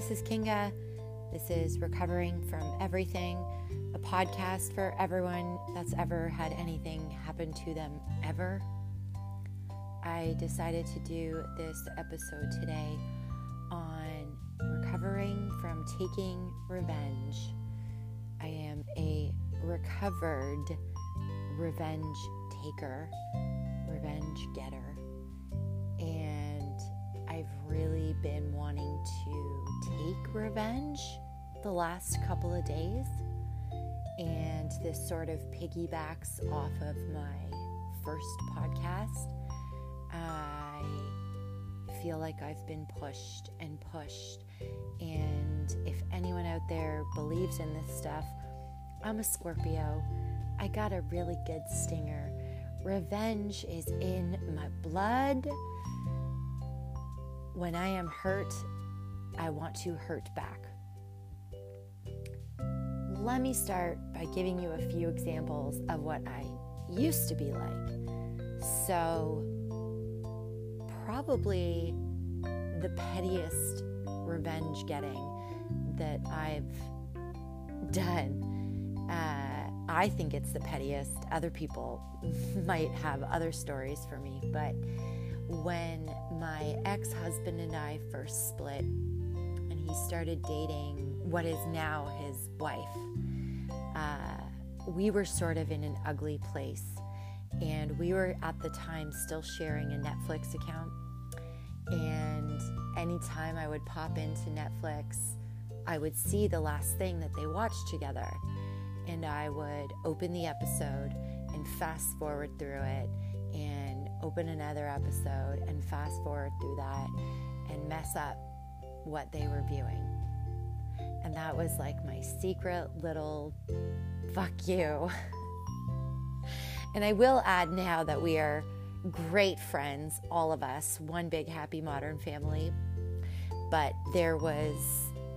this is Kinga. This is Recovering from Everything, a podcast for everyone that's ever had anything happen to them ever. I decided to do this episode today on recovering from taking revenge. I am a recovered revenge taker, revenge getter, I've really been wanting to take revenge the last couple of days. And this sort of piggybacks off of my first podcast. I feel like I've been pushed and pushed. And if anyone out there believes in this stuff, I'm a Scorpio. I got a really good stinger. Revenge is in my blood. When I am hurt, I want to hurt back. Let me start by giving you a few examples of what I used to be like. So, probably the pettiest revenge getting that I've done. Uh, I think it's the pettiest. Other people might have other stories for me, but when my ex husband and I first split, and he started dating what is now his wife, uh, we were sort of in an ugly place. And we were at the time still sharing a Netflix account. And anytime I would pop into Netflix, I would see the last thing that they watched together. And I would open the episode and fast forward through it and open another episode and fast forward through that and mess up what they were viewing. And that was like my secret little fuck you. and I will add now that we are great friends, all of us, one big happy modern family. But there was,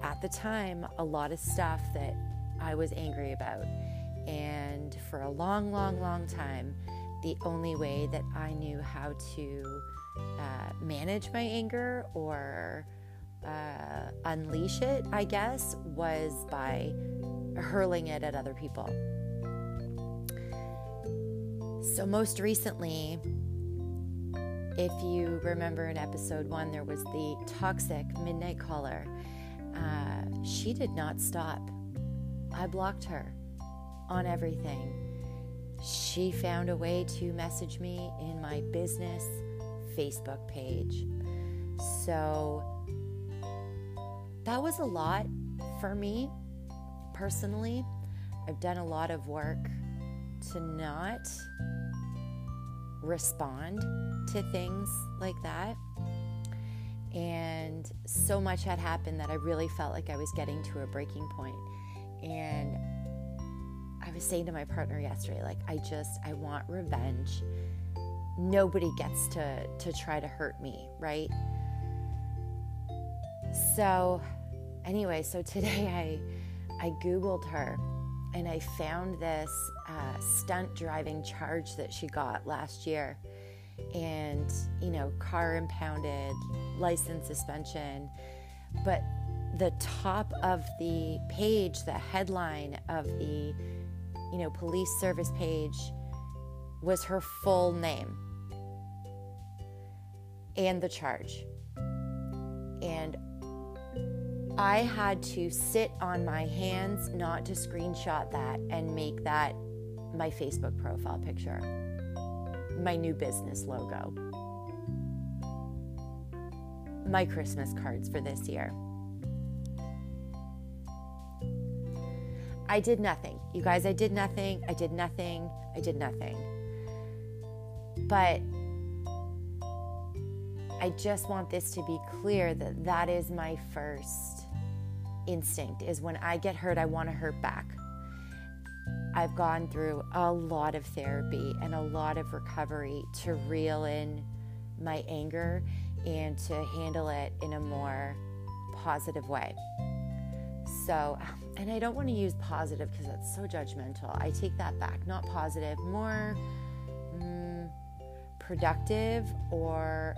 at the time, a lot of stuff that I was angry about. And for a long, long, long time, the only way that I knew how to uh, manage my anger or uh, unleash it, I guess, was by hurling it at other people. So, most recently, if you remember in episode one, there was the toxic midnight caller. Uh, she did not stop. I blocked her on everything. She found a way to message me in my business Facebook page. So that was a lot for me personally. I've done a lot of work to not respond to things like that. And so much had happened that I really felt like I was getting to a breaking point. And I was saying to my partner yesterday, like, I just, I want revenge. Nobody gets to, to try to hurt me, right? So, anyway, so today I, I Googled her and I found this uh, stunt driving charge that she got last year and you know car impounded license suspension but the top of the page the headline of the you know police service page was her full name and the charge and I had to sit on my hands not to screenshot that and make that my Facebook profile picture my new business logo, my Christmas cards for this year. I did nothing. You guys, I did nothing. I did nothing. I did nothing. But I just want this to be clear that that is my first instinct is when I get hurt, I want to hurt back. I've gone through a lot of therapy and a lot of recovery to reel in my anger and to handle it in a more positive way. So, and I don't want to use positive because that's so judgmental. I take that back. Not positive, more mm, productive or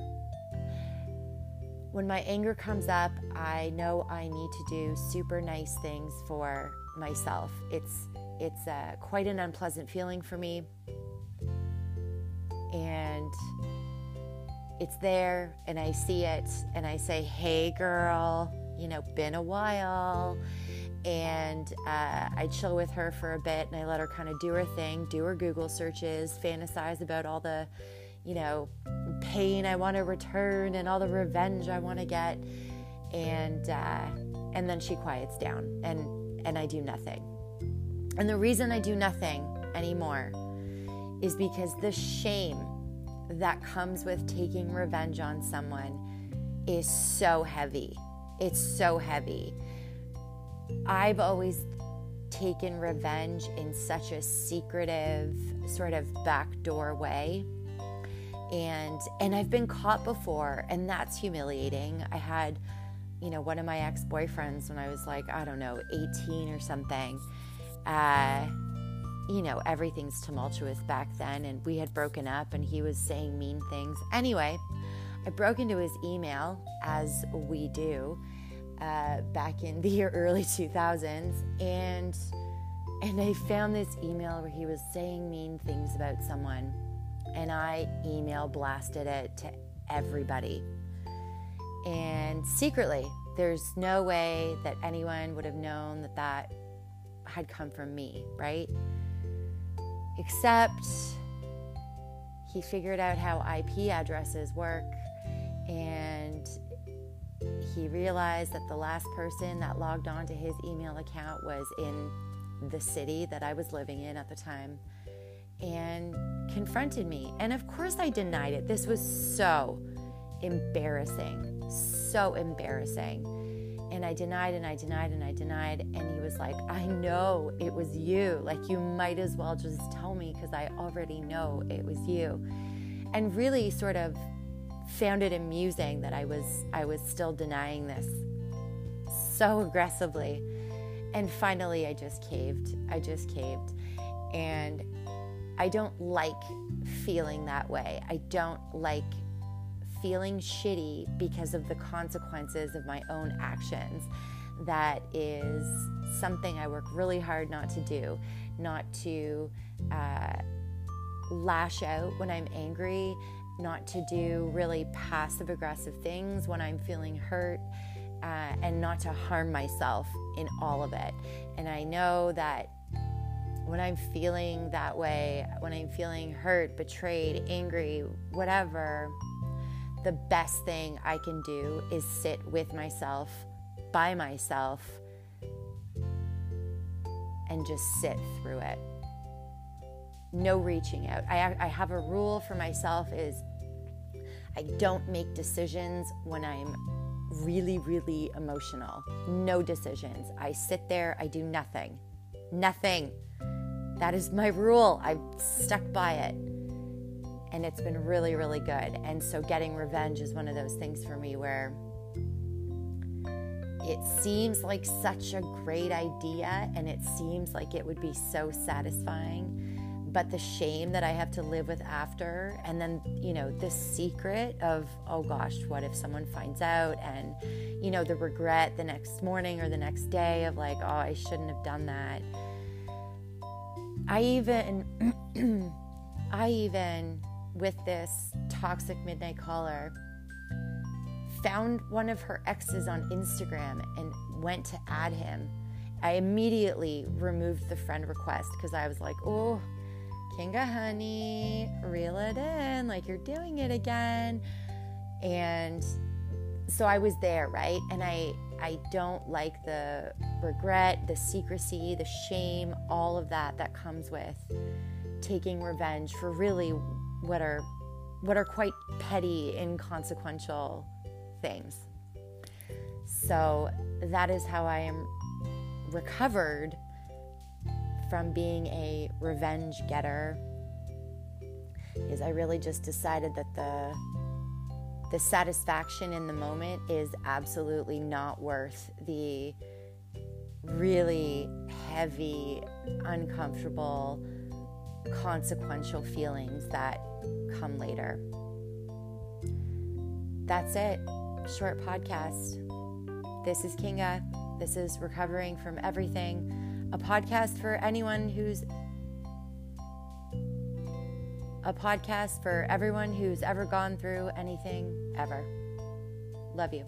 when my anger comes up, I know I need to do super nice things for myself. It's it's uh, quite an unpleasant feeling for me, and it's there, and I see it, and I say, "Hey, girl, you know, been a while." And uh, I chill with her for a bit, and I let her kind of do her thing, do her Google searches, fantasize about all the, you know, pain I want to return and all the revenge I want to get, and uh, and then she quiets down, and and I do nothing. And the reason I do nothing anymore is because the shame that comes with taking revenge on someone is so heavy. It's so heavy. I've always taken revenge in such a secretive, sort of backdoor way and and I've been caught before and that's humiliating. I had you know one of my ex-boyfriends when I was like I don't know 18 or something. Uh, you know everything's tumultuous back then and we had broken up and he was saying mean things. Anyway, I broke into his email as we do uh, back in the early 2000s and and I found this email where he was saying mean things about someone and I email blasted it to everybody. And secretly, there's no way that anyone would have known that that had come from me, right? Except he figured out how IP addresses work and he realized that the last person that logged on to his email account was in the city that I was living in at the time and confronted me. And of course, I denied it. This was so embarrassing, so embarrassing. And I denied and I denied and I denied. And he was like, I know it was you. Like, you might as well just tell me because I already know it was you. And really sort of found it amusing that I was I was still denying this so aggressively. And finally I just caved. I just caved. And I don't like feeling that way. I don't like feeling shitty because of the consequences of my own actions. That is something I work really hard not to do, not to uh, lash out when I'm angry, not to do really passive aggressive things when I'm feeling hurt. Uh, and not to harm myself in all of it. And I know that when I'm feeling that way, when I'm feeling hurt, betrayed, angry, whatever, the best thing I can do is sit with myself, by myself, and just sit through it. No reaching out. I, I have a rule for myself is I don't make decisions when I'm really, really emotional. No decisions. I sit there, I do nothing. Nothing. That is my rule. I've stuck by it. And it's been really, really good. And so getting revenge is one of those things for me where it seems like such a great idea and it seems like it would be so satisfying. But the shame that I have to live with after, and then, you know, the secret of, oh gosh, what if someone finds out? And, you know, the regret the next morning or the next day of like, oh, I shouldn't have done that I even, I even, with this toxic midnight caller, found one of her exes on Instagram and went to add him. I immediately removed the friend request because I was like, oh, Kinga honey, reel it in, like you're doing it again. And so I was there, right? And I I don't like the regret, the secrecy, the shame, all of that that comes with taking revenge for really what are what are quite petty, inconsequential things. So that is how I am recovered from being a revenge getter is I really just decided that the the satisfaction in the moment is absolutely not worth the really heavy, uncomfortable, consequential feelings that come later. That's it. short podcast. This is Kinga. This is Recovering from Everything, a podcast for anyone who's a podcast for everyone who's ever gone through anything ever. Love you.